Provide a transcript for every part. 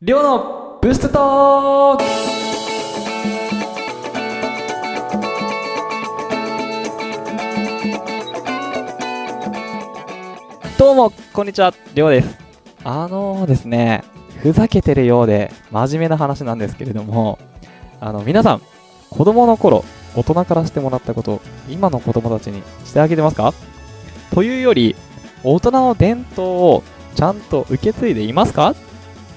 りょうのブーストトークどうも、こんにちは、りょうです。あのーですね、ふざけてるようで真面目な話なんですけれども、あの、皆さん、子供の頃、大人からしてもらったこと、今の子供たちにしてあげてますか？というより、大人の伝統をちゃんと受け継いでいますか？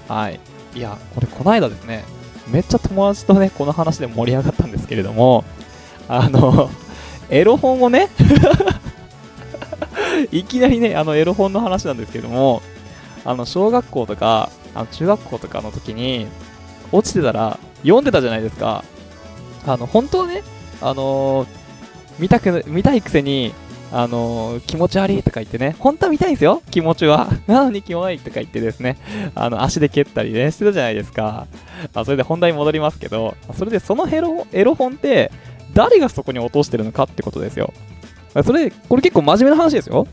はい。いや、これこないだですね、めっちゃ友達とね、この話で盛り上がったんですけれども、あの、エロ本をね、いきなりね、あのエロ本の話なんですけども、あの、小学校とか、あの中学校とかの時に、落ちてたら読んでたじゃないですか。あの、本当ね、あの見たく、見たいくせに、あの気持ち悪いとか言ってね、本当は見たいんですよ、気持ちは。なのにキモいとか言ってですね、あの、足で蹴ったりね、してたじゃないですか。あそれで本題に戻りますけど、それでそのエロエロ本って、誰がそこに落としてるのかってことですよ。それ、これ結構真面目な話ですよ。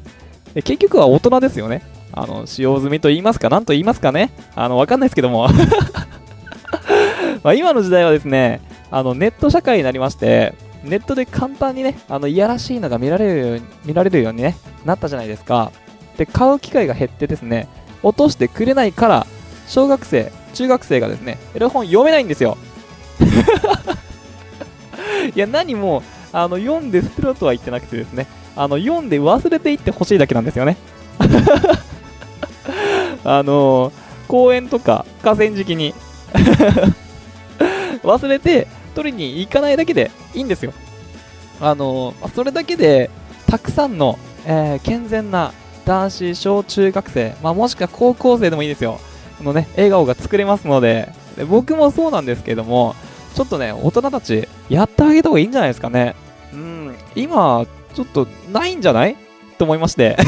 結局は大人ですよね。あの、使用済みと言いますか、なんと言いますかね。あの、わかんないですけども。ま今の時代はですね、あの、ネット社会になりまして、ネットで簡単にね、あの、いやらしいのが見られるように、見られるようにね、なったじゃないですか。で、買う機会が減ってですね、落としてくれないから、小学生、中学生がですね、エロ本読めないんですよ。いや、何も、あの、読んで捨てろとは言ってなくてですね、あの、読んで忘れていってほしいだけなんですよね。あの公園とか河川敷に 忘れて取りに行かないだけでいいんですよ。あのそれだけで、たくさんの、えー健全な男子小中学生、まあ、もしくは高校生でもいいですよ。のね、笑顔が作れますのでで、僕もそうなんですけども、ちょっとね、大人たち、やってあげた方がいいんじゃないですかね。うん、今、ちょっとないんじゃない？と思いまして。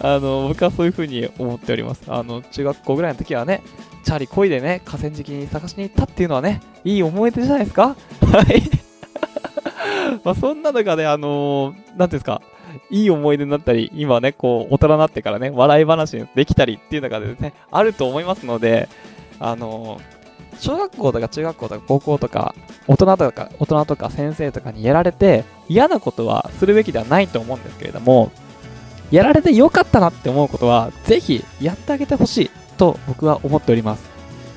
あの、僕はそういう風に思っております。あの、中学校ぐらいの時はね、チャーリこいでね、河川敷に探しに行ったっていうのはね、いい思い出じゃないですか？はい。まあ、そんなのがね、あのーなんていうんですか、いい思い出になったり、今ね、こう、大人になってからね、笑い話にできたりっていうのがですね、あると思いますので、あのー小学校とか中学校とか高校とか、大人とか、大人とか先生とかにやられて、嫌なことはするべきではないと思うんですけれども、やられてよかったなって思うことは、ぜひやってあげてほしい。と僕は思っております。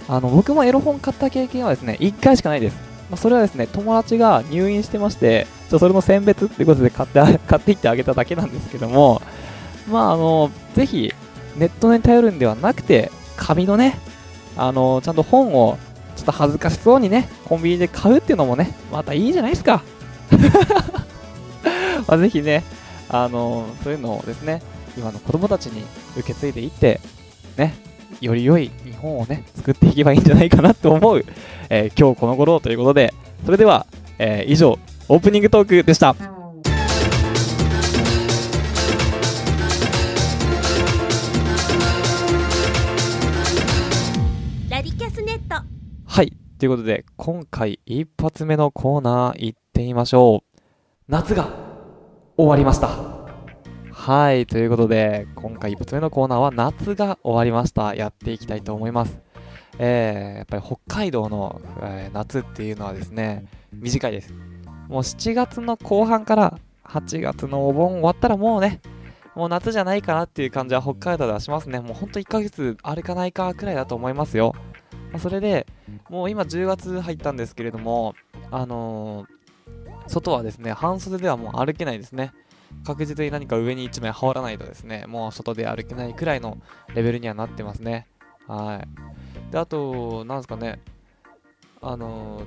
あの、僕もエロ本買った経験はですね、1回しかないです。まあ、それはですね、友達が入院してまして、ちょそれの選別ってことで買って、買っていってあげただけなんですけども、まあ、あの、ぜひ、ネットに頼るんではなくて、紙のね、あの、ちゃんと本を、ちょっと恥ずかしそうにね、コンビニで買うっていうのもね、またいいじゃないですか。まあ、ぜひね、あのそういうのをですね、今の子供たちに受け継いでいって、ね、より良い日本をね、作っていけばいいんじゃないかなと思う、えー今日この頃ということで、それでは、えー以上、オープニングトークでした。ラディキャスネットはい、ということで、今回一発目のコーナー行ってみましょう。夏が終わりました。はい、ということで、今回一発目のコーナーは夏が終わりました。やっていきたいと思います。えー、やっぱり北海道の、えー夏っていうのはですね、短いです。もう7月の後半から8月のお盆終わったらもうね、もう夏じゃないかなっていう感じは北海道ではしますね。もうほんと1ヶ月あるかないかくらいだと思いますよ。まそれで、もう今10月入ったんですけれども、あのー外はですね、半袖ではもう歩けないですね。確実に何か上に1枚羽織らないとですね、もう外で歩けないくらいのレベルにはなってますね。はい。で、あと、なんですかね、あのー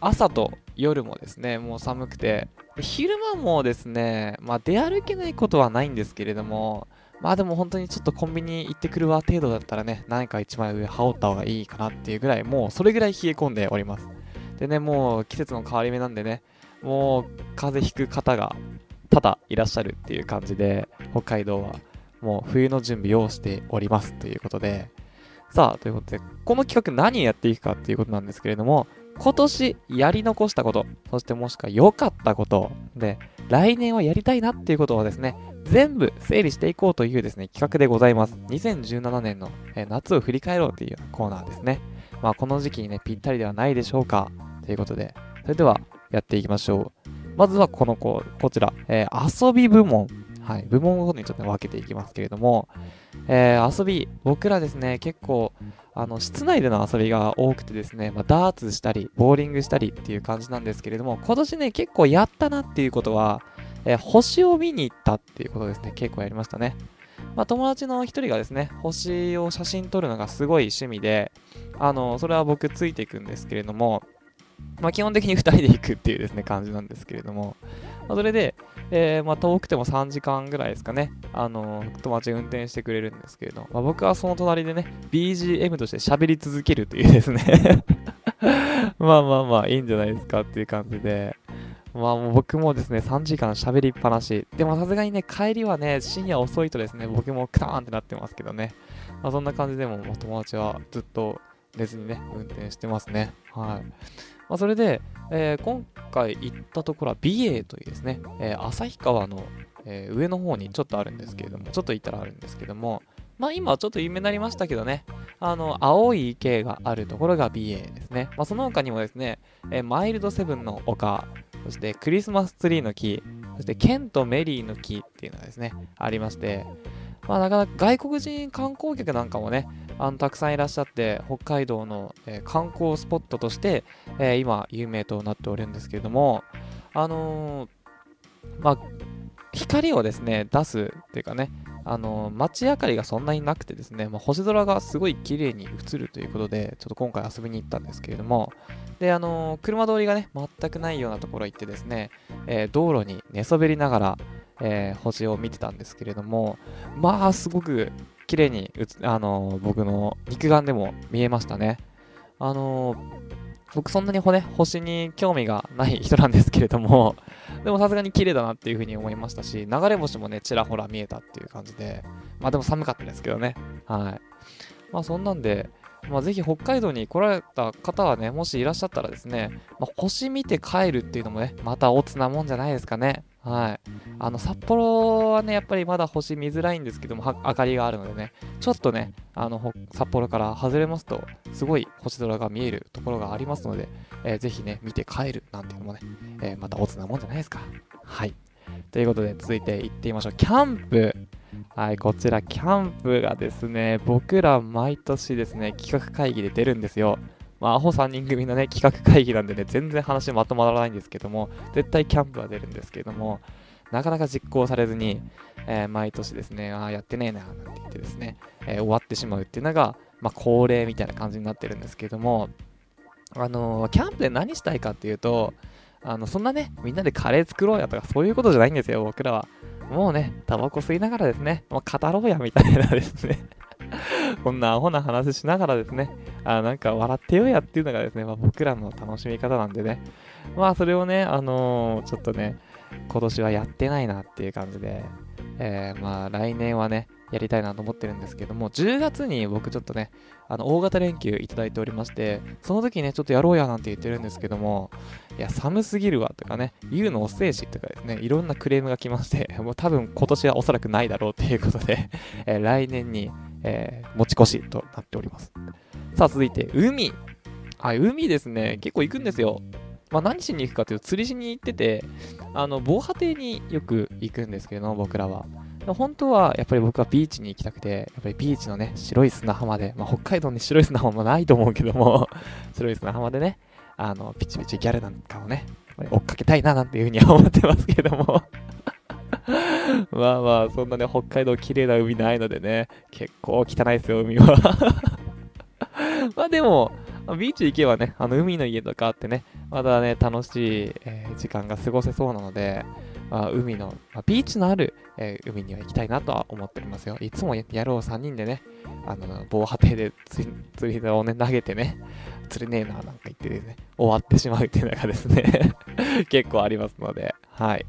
朝と夜もですね、もう寒くて、昼間もですね、まあ出歩けないことはないんですけれども、まあでも本当にちょっとコンビニ行ってくるわ程度だったらね、何か一枚上羽織った方がいいかなっていうぐらい、もうそれぐらい冷え込んでおります。でね、もう季節の変わり目なんでね、もう風邪ひく方が多々いらっしゃるっていう感じで、北海道はもう冬の準備をしておりますということで、さあ、ということで、この企画何やっていくかっていうことなんですけれども、今年やり残したこと、そしてもしくは良かったこと、で、来年はやりたいなっていうことをですね、全部整理していこうというですね、企画でございます。2017年の、え夏を振り返ろうというコーナーですね。まあ、この時期にね、ぴったりではないでしょうか。ということで、それではやっていきましょう。まずはこの子、こちら、えー遊び部門。はい、部門ごとにちょっと分けていきますけれども、えー遊び、僕らですね、結構、あの、室内での遊びが多くてですね、まあ、ダーツしたり、ボーリングしたりっていう感じなんですけれども、今年ね、結構やったなっていうことは、えー星を見に行ったっていうことですね、結構やりましたね。まあ、友達の一人がですね、星を写真撮るのがすごい趣味で、あの、それは僕ついていくんですけれども、まあ、基本的に2人で行くっていうですね、感じなんですけれども、まあ、それで、えーまあ、遠くても3時間ぐらいですかね、あの友達が運転してくれるんですけれど、まあ、僕はその隣でね、BGM として喋り続けるというですね、まあまあまあ、いいんじゃないですかっていう感じで、まあもう僕もですね、3時間喋りっぱなし。でもさすがにね、帰りはね、深夜遅いとですね、僕もクターンってなってますけどね。まあそんな感じでも、もう友達はずっと寝ずにね、運転してますね。はい。まあそれで、えー今回行ったところは美瑛というですね、えー旭川の、えー上の方にちょっとあるんですけれども、ちょっと行ったらあるんですけども、まあ今はちょっと有名になりましたけどね、あの、青い池があるところが美瑛ですね。まあその他にもですね、えーマイルドセブンの丘、そしてクリスマスツリーの木、そしてケンとメリーの木っていうのがですね、ありまして、まあなかなか外国人観光客なんかもね、あのたくさんいらっしゃって、北海道の、えー観光スポットとして、えー今有名となっておるんですけれども、あのーまあ、光をですね、出すっていうかね、あの街明かりがそんなになくてですね、まあ、星空がすごい綺麗に映るということで、ちょっと今回遊びに行ったんですけれども、で、あの車通りがね、全くないようなところ行ってですね、え道路に寝そべりながら、えー星を見てたんですけれども、まあ、すごく綺麗に、あの僕の肉眼でも見えましたね。あの僕そんなにほね、星に興味がない人なんですけれども、でもさすがに綺麗だなっていうふうに思いましたし、流れ星もね、ちらほら見えたっていう感じで、まあでも寒かったですけどね。はい。まあそんなんで、まあぜひ北海道に来られた方はね、もしいらっしゃったらですね、まあ、星見て帰るっていうのもね、またおつなもんじゃないですかね。はい。あの、札幌はね、やっぱりまだ星見づらいんですけども、明かりがあるのでね、ちょっとね、あの、札幌から外れますと、すごい星空が見えるところがありますので、えーぜひね、見て帰るなんていうのもね、えーまたおつなもんじゃないですか。はい。ということで、続いて行ってみましょう。キャンプ。はい、こちら、キャンプがですね、僕ら毎年ですね、企画会議で出るんですよ。まあ、アホ3人組のね、企画会議なんでね、全然話まとまらないんですけども、絶対キャンプは出るんですけども、なかなか実行されずに、えー毎年ですね、ああ、やってねえな、なんて言ってですね、えー終わってしまうっていうのが、まあ、恒例みたいな感じになってるんですけども、あのーキャンプで何したいかっていうと、あの、そんなね、みんなでカレー作ろうやとか、そういうことじゃないんですよ、僕らは。もうね、タバコ吸いながらですね、もう語ろうや、みたいなですね。こんなアホな話しながらですね、あなんか笑ってよやっていうのがですね、まあ、僕らの楽しみ方なんでね、まあそれをね、あのーちょっとね、今年はやってないなっていう感じで、えーまあ来年はね、やりたいなと思ってるんですけども、10月に僕ちょっとね、あの大型連休いただいておりまして、その時ね、ちょっとやろうやなんて言ってるんですけども、いや、寒すぎるわとかね、言うの遅いしとかですね、いろんなクレームが来まして、もう多分今年はおそらくないだろうということで、え来年に、えー持ち越しとなっております。さあ、続いて、海。はい、海ですね、結構行くんですよ。まあ、何しに行くかというと、釣りしに行ってて、あの、防波堤によく行くんですけども、僕らは。本当は、やっぱり僕はビーチに行きたくて、やっぱりビーチのね、白い砂浜で、まあ、北海道に白い砂浜もないと思うけども、白い砂浜でね、あの、ピチピチギャルなんかをね、追っかけたいななんていうふうには思ってますけども。まあまあ、そんなね、北海道綺麗な海ないのでね、結構汚いですよ、海は。まあでも、ビーチ行けばね、あの海の家とかあってね、まだね、楽しい、えー時間が過ごせそうなので、まあ、海の、まあ、ビーチのある、えー海には行きたいなとは思っておりますよ。いつもやろう3人でね、あの、防波堤で釣り釣り竿をね、投げてね、釣れねえな、なんか言ってね、終わってしまうっていうのがですね、結構ありますので、はい。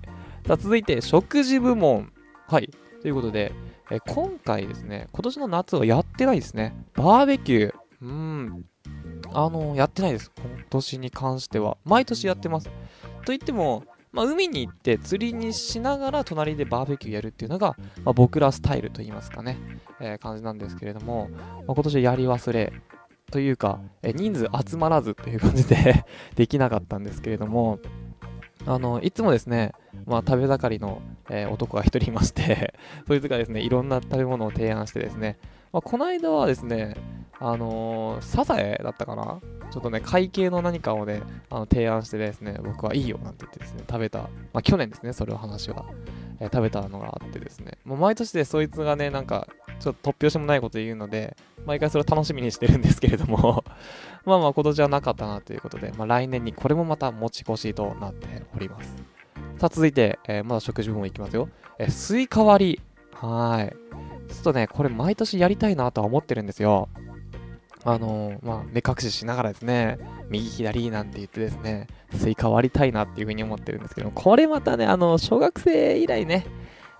さあ、続いて、食事部門。はい。ということで、えー今回ですね、今年の夏はやってないですね。バーベキュー。うーん。あのやってないです。こ年に関しては毎年やってますと言ってもまあ、海に行って釣りにしながら隣でバーベキューやるっていうのが、まあ、僕らスタイルといいますかね、えー、感じなんですけれども、まあ、今年やり忘れというか、えー、人数集まらずという感じで できなかったんですけれども、あの、いつもですね、まあ、食べ盛りの、えー、男が一人いまして そいつがですね、いろんな食べ物を提案してですね、まあ、この間はですね、あのー、サザエだったかな？ちょっとね、会計の何かをね、あの提案してですね、僕はいいよなんて言ってですね、食べた、まあ去年ですね、それを話は、えー、食べたのがあってですね、もう毎年でそいつがね、なんか、ちょっと突拍子もないこと言うので、毎回それを楽しみにしてるんですけれども まあまあ今年はなかったなということで、まあ来年にこれもまた持ち越しとなっております。さあ続いて、えー、まだ食事部門いきますよ。えー、スイカ割り。はい。ちょっとね、これ毎年やりたいなとは思ってるんですよ。あのー、まあ、目隠ししながらですね、右左なんて言ってですね、スイカ割りたいなっていうふうに思ってるんですけどこれまたね、あの、小学生以来ね、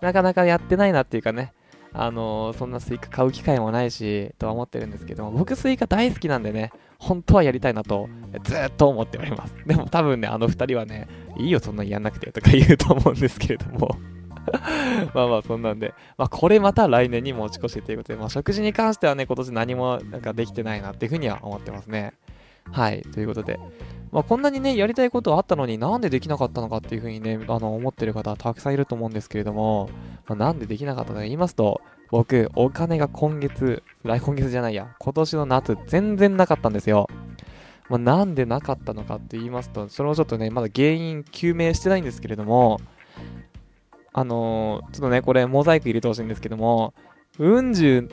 なかなかやってないなっていうかね、あのー、そんなスイカ買う機会もないし、とは思ってるんですけども、僕スイカ大好きなんでね、本当はやりたいなと、ずっと思っております。でも多分ね、あの2人はね、いいよ、そんなにやんなくてとか言うと思うんですけれども まあまあそんなんで、まあこれまた来年に持ち越しということで、まあ食事に関してはね、今年何もなんかできてないなっていうふうには思ってますね。はい、ということで、まあこんなにね、やりたいことあったのになんでできなかったのかっていうふうにね、あの思ってる方たくさんいると思うんですけれども、まあ、なんでできなかったかと言いますと、僕、お金が今月、来今月じゃないや、今年の夏全然なかったんですよ。まあ、なんでなかったのかって言いますと、それをちょっとね、まだ原因究明してないんですけれども、あのー、ちょっとね、これモザイク入れてほしいんですけども、うん十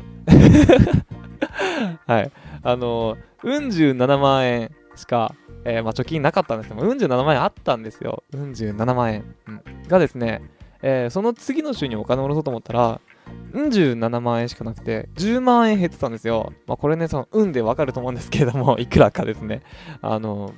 はい、あの、うん十7万円しか、えー、まあ、貯金なかったんですけども、うん十7万円あったんですよ。うん十7万円、うん、がですね、えー、その次の週にお金を下ろそうと思ったら、うん17万円しかなくて、10万円減ってたんですよ。まあ、これね、その、運でわかると思うんですけれども、いくらかですね。あの、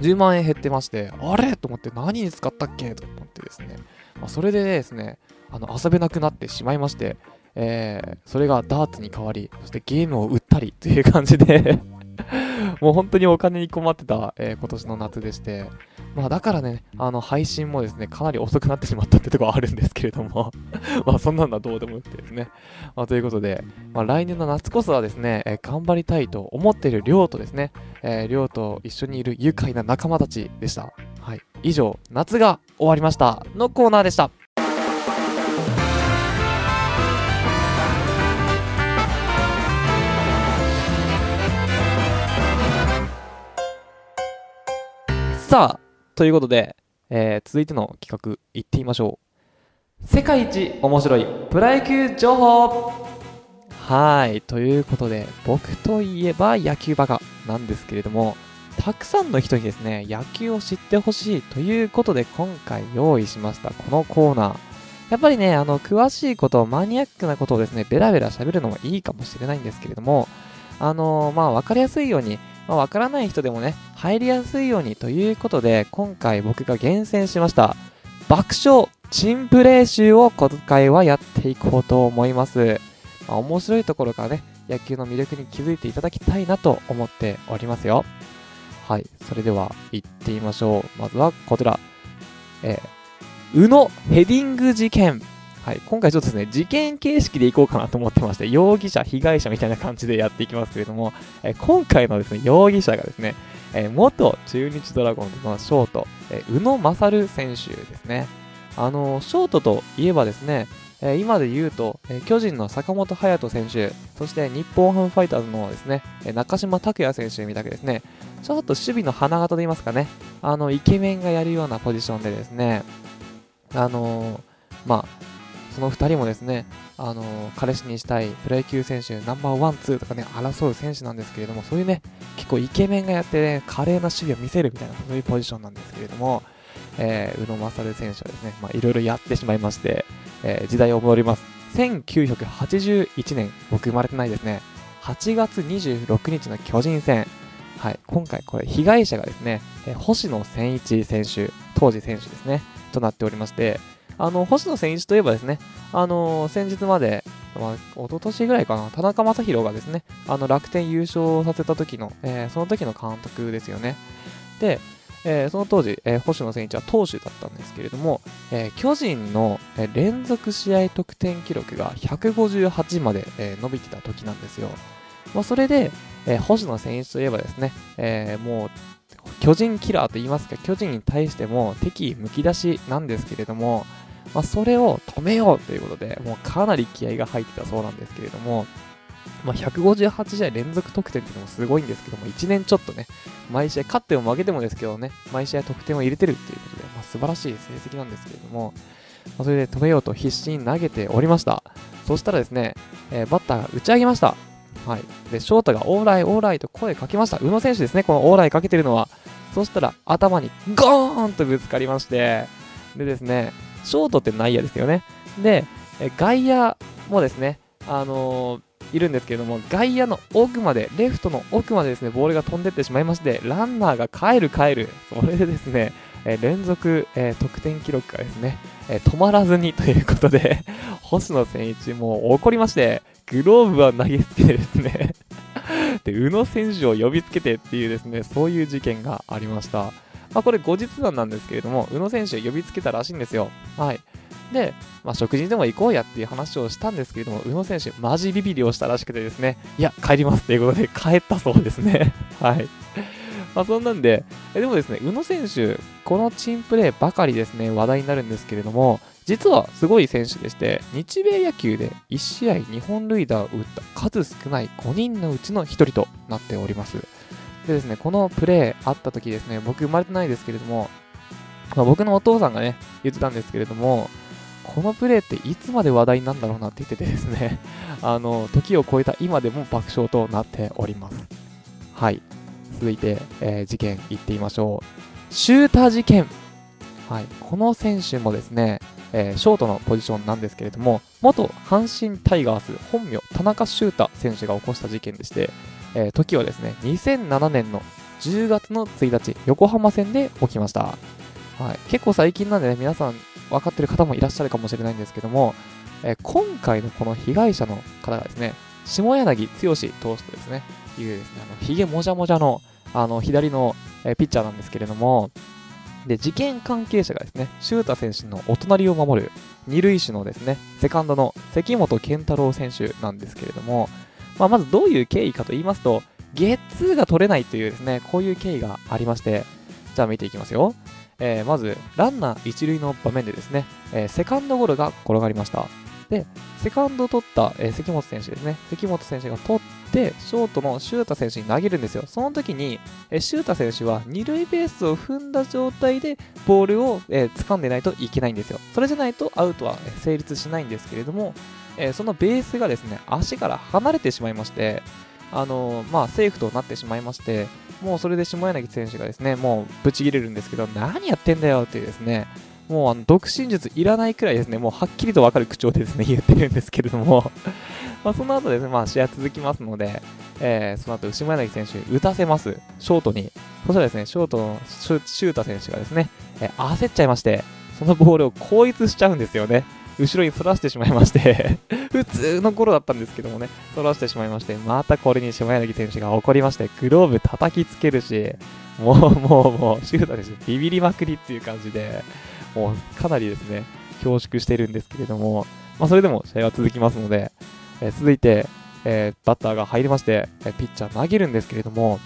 10万円減ってまして、あれ？と思って何に使ったっけ？と思ってですね。まあ、それでですね、あの、遊べなくなってしまいまして、えー、それがダーツに変わり、そしてゲームを売ったりという感じで もう本当にお金に困ってた、えー、今年の夏でして、まあだからね、あの配信もですね、かなり遅くなってしまったってとこはあるんですけれども まあそんなのはどうでもよくてですね。まあということで、まあ来年の夏こそはですね、えー、頑張りたいと思っている亮とですね、えー、亮と一緒にいる愉快な仲間たちでした。はい。以上、夏が終わりましたのコーナーでした。さあ、ということで、えー、続いての企画いってみましょう。世界一面白いプロ野球情報はい、ということで、僕といえば野球バカなんですけれども、たくさんの人にですね、野球を知ってほしいということで今回用意しましたこのコーナー。やっぱりね、あの、詳しいこと、マニアックなことをですね、ベラベラ喋るのもいいかもしれないんですけれども、あのー、まあ、わかりやすいように、まあ、わからない人でもね、入りやすいようにということで、今回僕が厳選しました、爆笑珍プレイ集を今回はやっていこうと思います。まあ、面白いところからね、野球の魅力に気づいていただきたいなと思っておりますよ。はい、それでは行ってみましょう。まずはこちら。えー、宇野ヘディング事件。はい、今回ちょっとですね、事件形式でいこうかなと思ってまして、容疑者、被害者みたいな感じでやっていきますけれども、え、今回のですね、容疑者がですね、え、元中日ドラゴンズのショート、え、宇野勝選手ですね。あのショートといえばですね、え今で言うと、え巨人の坂本勇人選手、そして日本ハムファイターズのですね、え中島卓也選手みたくですね、ちょっと守備の花形と言いますかね、あの、イケメンがやるようなポジションでですね、あのまあ、その2人もですね、あのー、彼氏にしたいプロ野球選手ナンバーワン、ツーとかね、争う選手なんですけれども、そういうね、結構イケメンがやってね、華麗な守備を見せるみたいな、そういうポジションなんですけれども、えー、宇野勝選手はですね、まあ、いろいろやってしまいまして、えー、時代を戻ります。1981年、僕生まれてないですね。8月26日の巨人戦。はい、今回これ被害者がですね、えー、星野千一選手、当時選手ですね、となっておりまして、あの、星野選一といえばですね、あの、先日までまあ、一昨年ぐらいかな、田中将大がですね、あの楽天優勝させた時の、えーその時の監督ですよね。で、えーその当時、えー星野選一は投手だったんですけれども、えー巨人の、連続試合得点記録が158まで、え伸びてた時なんですよ。まあ、それで、え星野選一といえばですね、えもう巨人キラーと言いますか、巨人に対しても敵意むき出しなんですけれども、まあ、それを止めようということで、もうかなり気合が入ってたそうなんですけれども、まあ、158試合連続得点っていうのもすごいんですけども、1年ちょっとね、毎試合、勝っても負けてもですけどね、毎試合得点を入れてるっていうことで、まあ、素晴らしい成績なんですけれども、まあ、それで止めようと必死に投げておりました。そしたらですね、えーバッターが打ち上げました。はい。で、翔太がオーライ、オーライと声かけました。宇野選手ですね、このオーライかけてるのは。そしたら頭にゴーンとぶつかりまして、でですね、ショートって内野ですよね。で、え外野もですね、あのーいるんですけれども、外野の奥まで、レフトの奥までですね、ボールが飛んでってしまいまして、ランナーが帰る帰る。それでですね、えー連続、えー得点記録がですね、え止まらずにということで、星野選一もう怒りまして、グローブは投げつけてですね、で、宇野選手を呼びつけてっていうですね、そういう事件がありました。まあ、これ後日談なんですけれども、宇野選手呼びつけたらしいんですよ。はい。で、まあ、食事でも行こうやっていう話をしたんですけれども、宇野選手、マジビビりをしたらしくてですね、いや、帰りますっていうことで帰ったそうですね。はい。まあ、そんなんで、えでもですね、宇野選手、このチームプレーばかりですね、話題になるんですけれども、実はすごい選手でして、日米野球で1試合2本塁打を打った数少ない5人のうちの1人となっております。でですね、このプレーあった時ですね、僕生まれてないですけれども、まあ、僕のお父さんがね、言ってたんですけれども、このプレーっていつまで話題なんだろうなって言っててですね、あの、時を超えた今でも爆笑となっております。はい。続いて、えー事件いってみましょう。シューター事件。はい。この選手もですね、えーショートのポジションなんですけれども、元阪神タイガース本名田中修太選手が起こした事件でして、えー時はですね、2007年の10月の1日、横浜戦で起きました。はい、結構最近なんでね、皆さん分かってる方もいらっしゃるかもしれないんですけども、えー今回のこの被害者の方がですね、下柳剛投手とですね、いうですね、あのひげもじゃもじゃのあの左の、えーピッチャーなんですけれども、で、事件関係者がですね、周太選手のお隣を守る二塁手のですね、セカンドの関本健太郎選手なんですけれども、まあ、まずどういう経緯かと言いますと、ゲッツーが取れないというですね、こういう経緯がありまして、じゃあ見ていきますよ。えーまず、ランナー一塁の場面でですね、えーセカンドゴロが転がりました。で、セカンド取った、えー関本選手ですね。関本選手が取って、ショートのシュータ選手に投げるんですよ。その時に、えーシュータ選手は二塁ベースを踏んだ状態でボールを、えー掴んでないといけないんですよ。それじゃないとアウトは成立しないんですけれども、えーそのベースがですね、足から離れてしまいまして、あのーまあ、セーフとなってしまいまして、もうそれで下柳選手がですね、もうぶち切れるんですけど、何やってんだよっていうですね、もうあの独身術いらないくらいですね、もうはっきりと分かる口調でですね、言ってるんですけれども、まその後ですね、まあ試合続きますので、えーその後、下柳選手打たせます、ショートに。そしたらですね、ショートのシュシュータ選手がですね、えー焦っちゃいまして、そのボールを後逸しちゃうんですよね。後ろに反らしてしまいまして、普通の頃だったんですけどもね、反らしてしまいまして、またこれに下柳選手が怒りまして、グローブ叩きつけるし、もうもうもう、シュータ選手ビビりまくりっていう感じで、もうかなりですね、恐縮してるんですけれども、まあそれでも試合は続きますので、えー続いて、えーバッターが入りまして、えーピッチャー投げるんですけれども、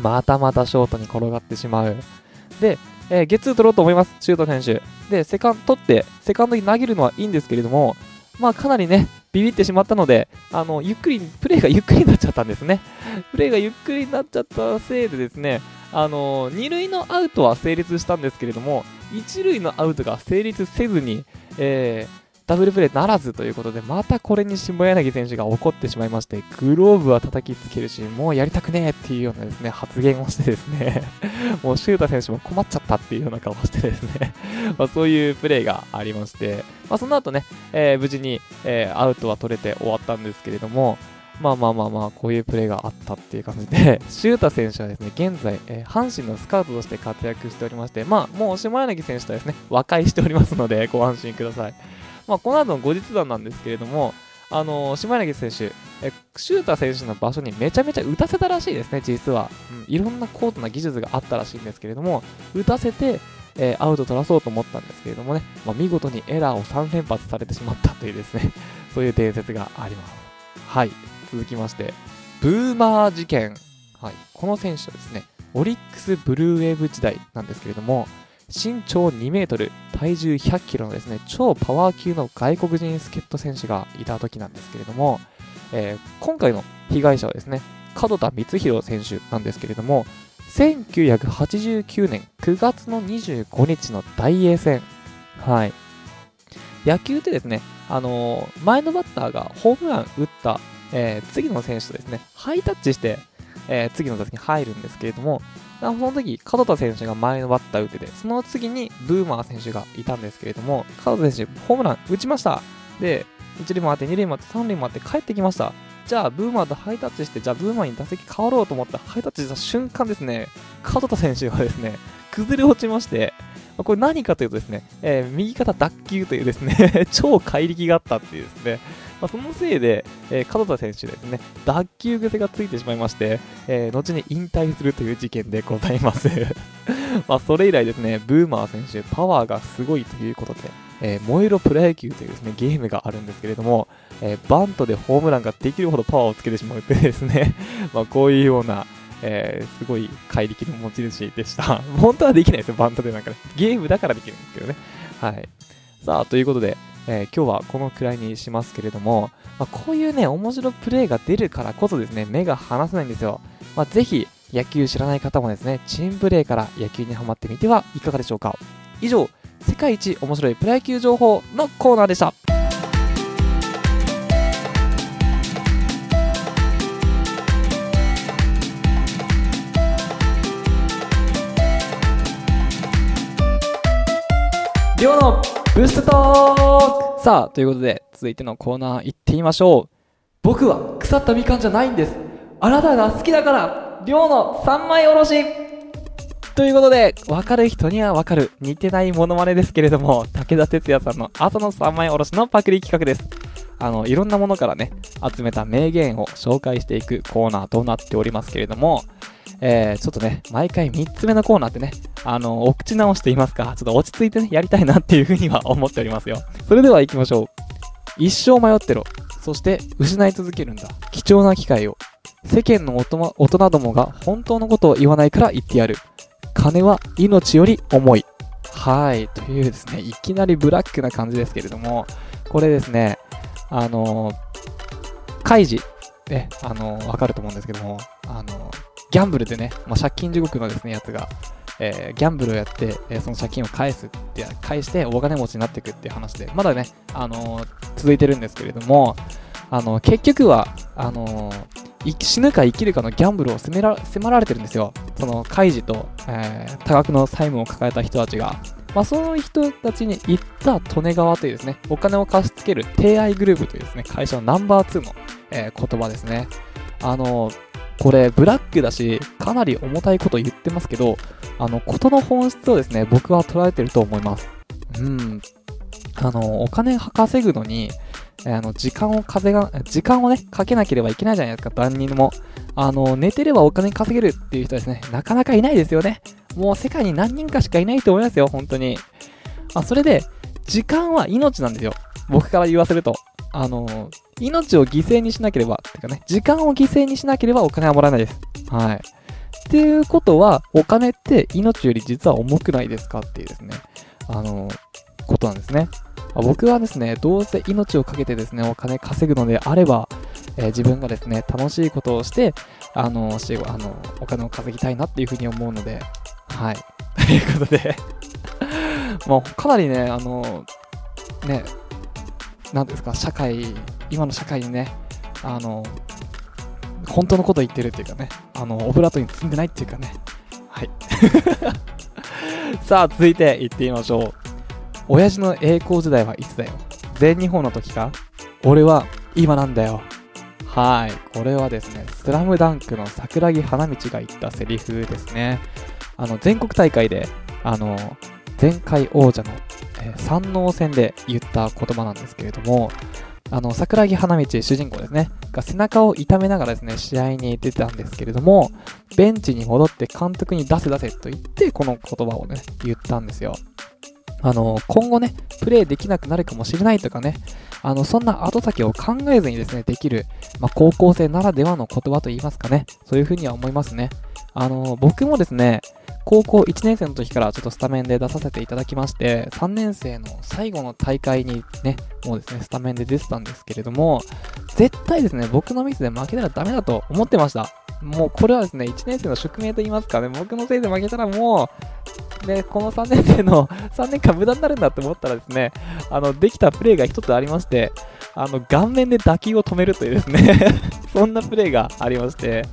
またまたショートに転がってしまう。で、えーゲッツー取ろうと思います、シュート選手。で、セカンド取って、セカンドに投げるのはいいんですけれども、まあかなりね、ビビってしまったので、あの、ゆっくり、プレイがゆっくりになっちゃったんですね。プレイがゆっくりになっちゃったせいでですね、あの、二塁のアウトは成立したんですけれども、一塁のアウトが成立せずに、えーダブルプレーならずということで、またこれに下柳選手が怒ってしまいまして、グローブは叩きつけるし、もうやりたくねえっていうようなですね、発言をしてですね、もうシュータ選手も困っちゃったっていうような顔をしてですね、まあそういうプレーがありまして、まあその後ね、えー無事に、えーアウトは取れて終わったんですけれども、まあまあまあまあ、こういうプレーがあったっていう感じで、シュータ選手はですね、現在、えー阪神のスカウトとして活躍しておりまして、まあ、もう下柳選手とはですね、和解しておりますので、ご安心ください。まあ、この後の後日談なんですけれども、あのー、島柳選手、えシューター選手の場所にめちゃめちゃ打たせたらしいですね、実は、うん。いろんな高度な技術があったらしいんですけれども、打たせて、えー、アウト取らそうと思ったんですけれどもね、まあ、見事にエラーを3連発されてしまったというですね、そういう伝説があります。はい、続きまして、ブーマー事件。はい、この選手はですね、オリックスブルーウェーブ時代なんですけれども、身長2メートル、体重100キロのですね、超パワー級の外国人助っ人選手がいた時なんですけれども、えー、今回の被害者はですね、門田光弘選手なんですけれども、1989年9月の25日の大英戦。はい。野球ってですね、あのー、前のバッターがホームラン打った、えー、次の選手とですね、ハイタッチして、えー、次の打席に入るんですけれども、その時、門田選手が前のバッター打ってて、その次にブーマー選手がいたんですけれども、門田選手、ホームラン打ちました。で、1塁もあって、2塁もあって、3塁もあって帰ってきました。じゃあ、ブーマーとハイタッチして、じゃあ、ブーマーに打席変わろうと思ったハイタッチした瞬間ですね、門田選手がですね、崩れ落ちまして、これ何かというとですね、えー、右肩脱臼というですね 超怪力があったっていうですね、まあ、そのせいで、えー、門田選手ですね、脱臼癖がついてしまいまして、えー、後に引退するという事件でございます。まあ、それ以来ですね、ブーマー選手、パワーがすごいということで、えー、燃えろプロ野球というですね、ゲームがあるんですけれども、えー、バントでホームランができるほどパワーをつけてしまうというですね まあ、こういうような、えー、すごい怪力の持ち主でした。本当はできないですよ、バントでなんかね。ゲームだからできるんですけどね。はい。さあ、ということで、えー、今日はこのくらいにしますけれども、まあ、こういうね、面白プレーが出るからこそですね、目が離せないんですよ。まあ、ぜひ、野球知らない方もですね、チームプレーから野球にハマってみてはいかがでしょうか。以上、世界一面白いプロ野球情報のコーナーでした。りょうのブーストトークさあ、ということで、続いてのコーナー行ってみましょう。僕は腐ったみかんじゃないんです。あなたが好きだから、りょうの三枚おろしということで、わかる人にはわかる、似てないモノマネですけれども、武田鉄矢さんの朝の三枚おろしのパクリ企画です。あの、いろんなものからね、集めた名言を紹介していくコーナーとなっておりますけれども、えー、ちょっとね、毎回3つ目のコーナーってね、あの、お口直していますか？ちょっと落ち着いてね、やりたいなっていうふうには思っておりますよ。それでは行きましょう。一生迷ってろ。そして失い続けるんだ。貴重な機会を。世間の大人どもが本当のことを言わないから言ってやる。金は命より重い。はい。というですね、いきなりブラックな感じですけれども、これですね、あの、カイジ、ね、あの、わかると思うんですけども、あの、ギャンブルでね、まあ、借金地獄のですね、やつが、えー、ギャンブルをやって、えー、その借金を返すって、返してお金持ちになっていくっていう話で、まだね、あのー、続いてるんですけれども、あの結局は、あの死ぬか生きるかのギャンブルを迫ら迫られてるんですよ。その、カイジと、え多額の債務を抱えた人たちが。まあ、その人たちに行った利根川というですね、お金を貸し付ける提愛グループというですね、会社のナンバー2の、え言葉ですね。あのこれブラックだし、かなり重たいこと言ってますけど、あの、ことの本質をですね、僕は捉えてると思います。うん。あの、お金稼ぐのに、あの、時間を稼が、時間をね、かけなければいけないじゃないですか、万人も。あの、寝てればお金稼げるっていう人ですね、なかなかいないですよね。もう世界に何人かしかいないと思いますよ、本当に。あ、それで、時間は命なんですよ。僕から言わせると。あの、命を犠牲にしなければ、ってかね、時間を犠牲にしなければお金はもらえないです。はい。っていうことは、お金って命より実は重くないですかっていうですね、あの、ことなんですね。僕はですね、どうせ命をかけてですね、お金稼ぐのであれば、えー、自分がですね、楽しいことをして、あの、しあのお金を稼ぎたいなっていうふうに思うので、はい。ということで もうかなりね、あの、ね、なんですか、社会、今の社会にね、あの、本当のこと言ってるっていうかね、あの、オブラートに積んでないっていうかね、はい。さあ、続いて行ってみましょう。親父の栄光時代はいつだよ全日本の時か？俺は今なんだよ。はい。これはですね、スラムダンクの桜木花道が言ったセリフですね。あの、全国大会で、あの、前回王者のえー、山王戦で言った言葉なんですけれども、あの、桜木花道主人公ですね、が背中を痛めながらですね、試合に出たんですけれども、ベンチに戻って監督に出せ出せと言って、この言葉をね、言ったんですよ。あの、今後ね、プレイできなくなるかもしれないとかね、あの、そんな後先を考えずにですね、できる、まあ、高校生ならではの言葉と言いますかね、そういうふうには思いますね。あの、僕もですね、高校1年生の時からちょっとスタメンで出させていただきまして、3年生の最後の大会にね、もうですね、スタメンで出てたんですけれども、絶対ですね、僕のミスで負けたらダメだと思ってました。もうこれはですね、1年生の宿命と言いますかね、僕のせいで負けたらもう、ね、この3年生の 3年間無駄になるんだって思ったらですね、あの、できたプレーが1つありまして、あの、顔面で打球を止めるというですね そんなプレーがありまして、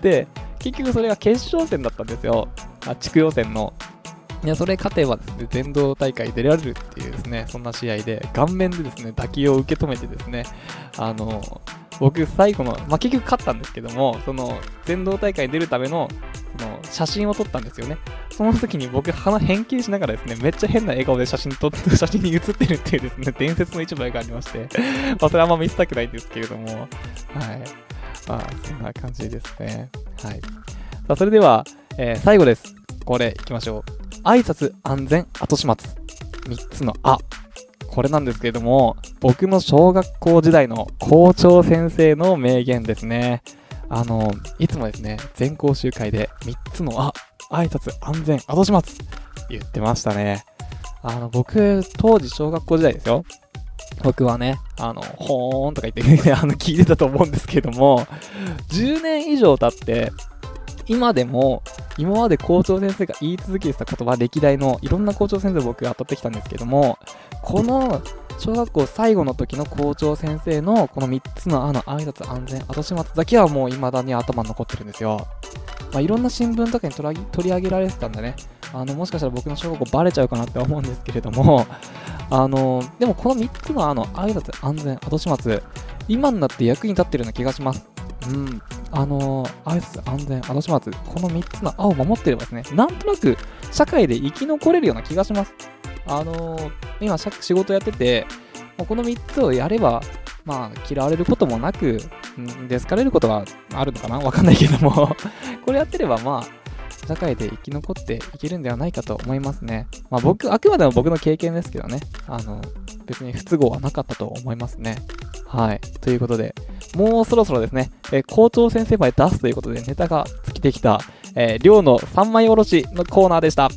で、結局それが決勝戦だったんですよ。あ地区予選の。いや、それ勝てばですね、全道大会出られるっていうですね、そんな試合で、顔面でですね、打球を受け止めてですね、あの、僕最後の、まあ、結局勝ったんですけども、その、全道大会に出るための、その、写真を撮ったんですよね。その時に僕、鼻変形しながらですね、めっちゃ変な笑顔で写真撮って、写真に写ってるっていうですね、伝説の一枚がありまして、まあ、それあんま見せたくないんですけれども、はい。まあ、そんな感じですね。はい。さあ、それでは、えー、最後です。これ、いきましょう。挨拶、安全、後始末。3つのあ。これなんですけれども、僕の小学校時代の校長先生の名言ですね。あの、いつもですね、全校集会で3つのあ、挨拶、安全、後始末。言ってましたね。あの、僕、当時小学校時代ですよ。僕はね、あの、ほーんとか言って、ね あの、聞いてたと思うんですけども、10年以上経って、今でも、今まで校長先生が言い続けてた言葉、歴代のいろんな校長先生僕が当たってきたんですけども、この小学校最後の時の校長先生のこの3つのあの挨拶安全後始末だけはもう未だに頭に残ってるんですよ。まあ、いろんな新聞とかに取り上げられてたんでね、あのもしかしたら僕の小学校バレちゃうかなって思うんですけれども、あのでもこの3つのあの挨拶安全後始末、今になって役に立ってるような気がします。うん。あの挨拶安全後始末、この3つの青を守ってればですね、なんとなく社会で生き残れるような気がします。あの今仕事やってて、この3つをやれば、まあ、嫌われることもなく、んで好かれることはあるのかな？わかんないけども これやってれば、まあ、社会で生き残っていけるんではないかと思いますね。まあ僕、あくまでも僕の経験ですけどね。あの、別に不都合はなかったと思いますね。はい。ということで、もうそろそろですね、えー、校長先生まで出すということでネタが尽きてきた、えー、寮の三枚おろしのコーナーでした。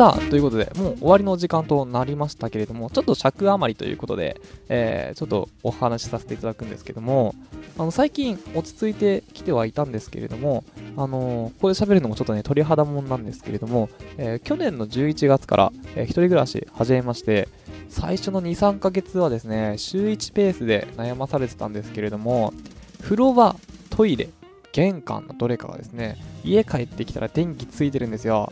さあ、ということで、もう終わりの時間となりましたけれども、ちょっと尺余りということで、えー、ちょっとお話しさせていただくんですけども、あの最近落ち着いてきてはいたんですけれども、あのー、ここで喋るのもちょっとね、鳥肌もんなんですけれども、えー、去年の11月から、えー、一人暮らし始めまして、最初の2、3ヶ月はですね、週1ペースで悩まされてたんですけれども、風呂場、トイレ、玄関のどれかがですね、家帰ってきたら電気ついてるんですよ。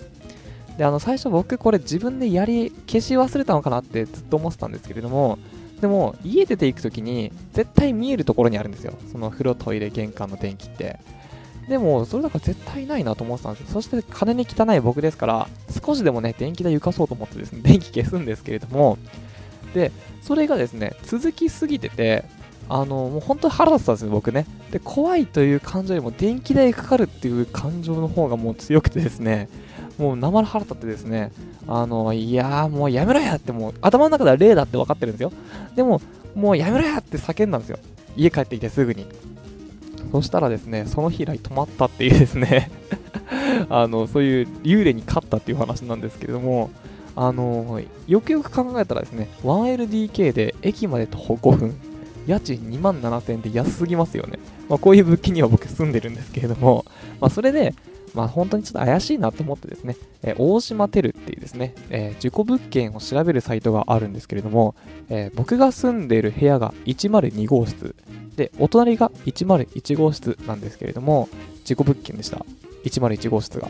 で、あの、最初僕これ自分でやり、消し忘れたのかなってずっと思ってたんですけれども、でも、家出ていくときに、絶対見えるところにあるんですよ。その風呂、トイレ、玄関の電気って。でも、それだから絶対ないなと思ってたんですよ。そして、金に汚い僕ですから、少しでもね、電気代浮かそうと思ってですね、電気消すんですけれども、で、それがですね、続きすぎてて、あの、もう本当に腹立ってたんですよ、僕ね。で、怖いという感情よりも電気代かかるっていう感情の方がもう強くてですね、もう生腹立ってですね、あの、いやーもうやめろやってもう頭の中では例だって分かってるんですよ。でも、もうやめろやって叫んだんですよ。家帰ってきてすぐに。そしたらですね、その日以来止まったっていうですね あの、そういう幽霊に勝ったっていう話なんですけれども、あの、よくよく考えたらですね、1LDK で駅まで徒歩5分、家賃2万7000円って安すぎますよね。まあ、こういう物件には僕住んでるんですけれども、まあ、それで、まあ、本当にちょっと怪しいなと思ってですね、えー、大島テルっていうですね、えー、自己物件を調べるサイトがあるんですけれども、えー、僕が住んでいる部屋が102号室、で、お隣が101号室なんですけれども、自己物件でした。101号室が。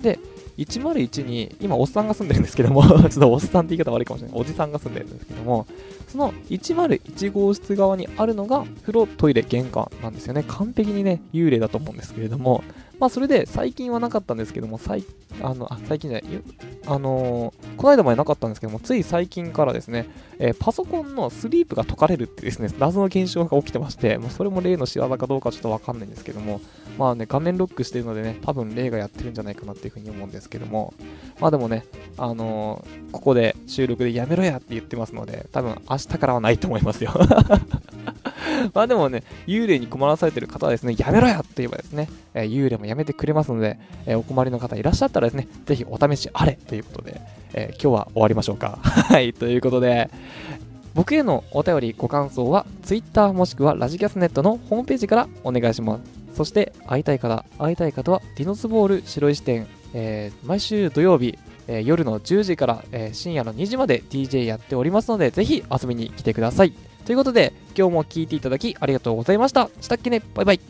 で、101に今おっさんが住んでるんですけども ちょっとおっさんって言い方悪いかもしれないおじさんが住んでるんですけどもその101号室側にあるのが風呂トイレ玄関なんですよね完璧にね幽霊だと思うんですけれどもまあそれで最近はなかったんですけども最あのあ最近じゃないあのーこの間までなかったんですけどもつい最近からですね、えーパソコンのスリープが解かれるってですね謎の現象が起きてましてもうそれも例の仕業かどうかちょっとわかんないんですけどもまあね画面ロックしてるのでね多分例がやってるんじゃないかなっていうふうに思うんですけどもまあでもねあのーここで収録でやめろやって言ってますので多分明日からはないと思いますよ。まあでもね、幽霊に困らされてる方はですね、やめろやって言えばですね、えー幽霊もやめてくれますので、えーお困りの方いらっしゃったらですね、ぜひお試しあれということで、えー今日は終わりましょうか。はい、ということで、僕へのお便り、ご感想は、Twitter もしくはラジキャスネットのホームページからお願いします。そして、会いたい方、会いたい方は、ディノスボール白石店、えー毎週土曜日、えー夜の10時から、えー深夜の2時まで DJ やっておりますので、ぜひ遊びに来てください。ということで、今日も聞いていただきありがとうございました。したっけねバイバイ。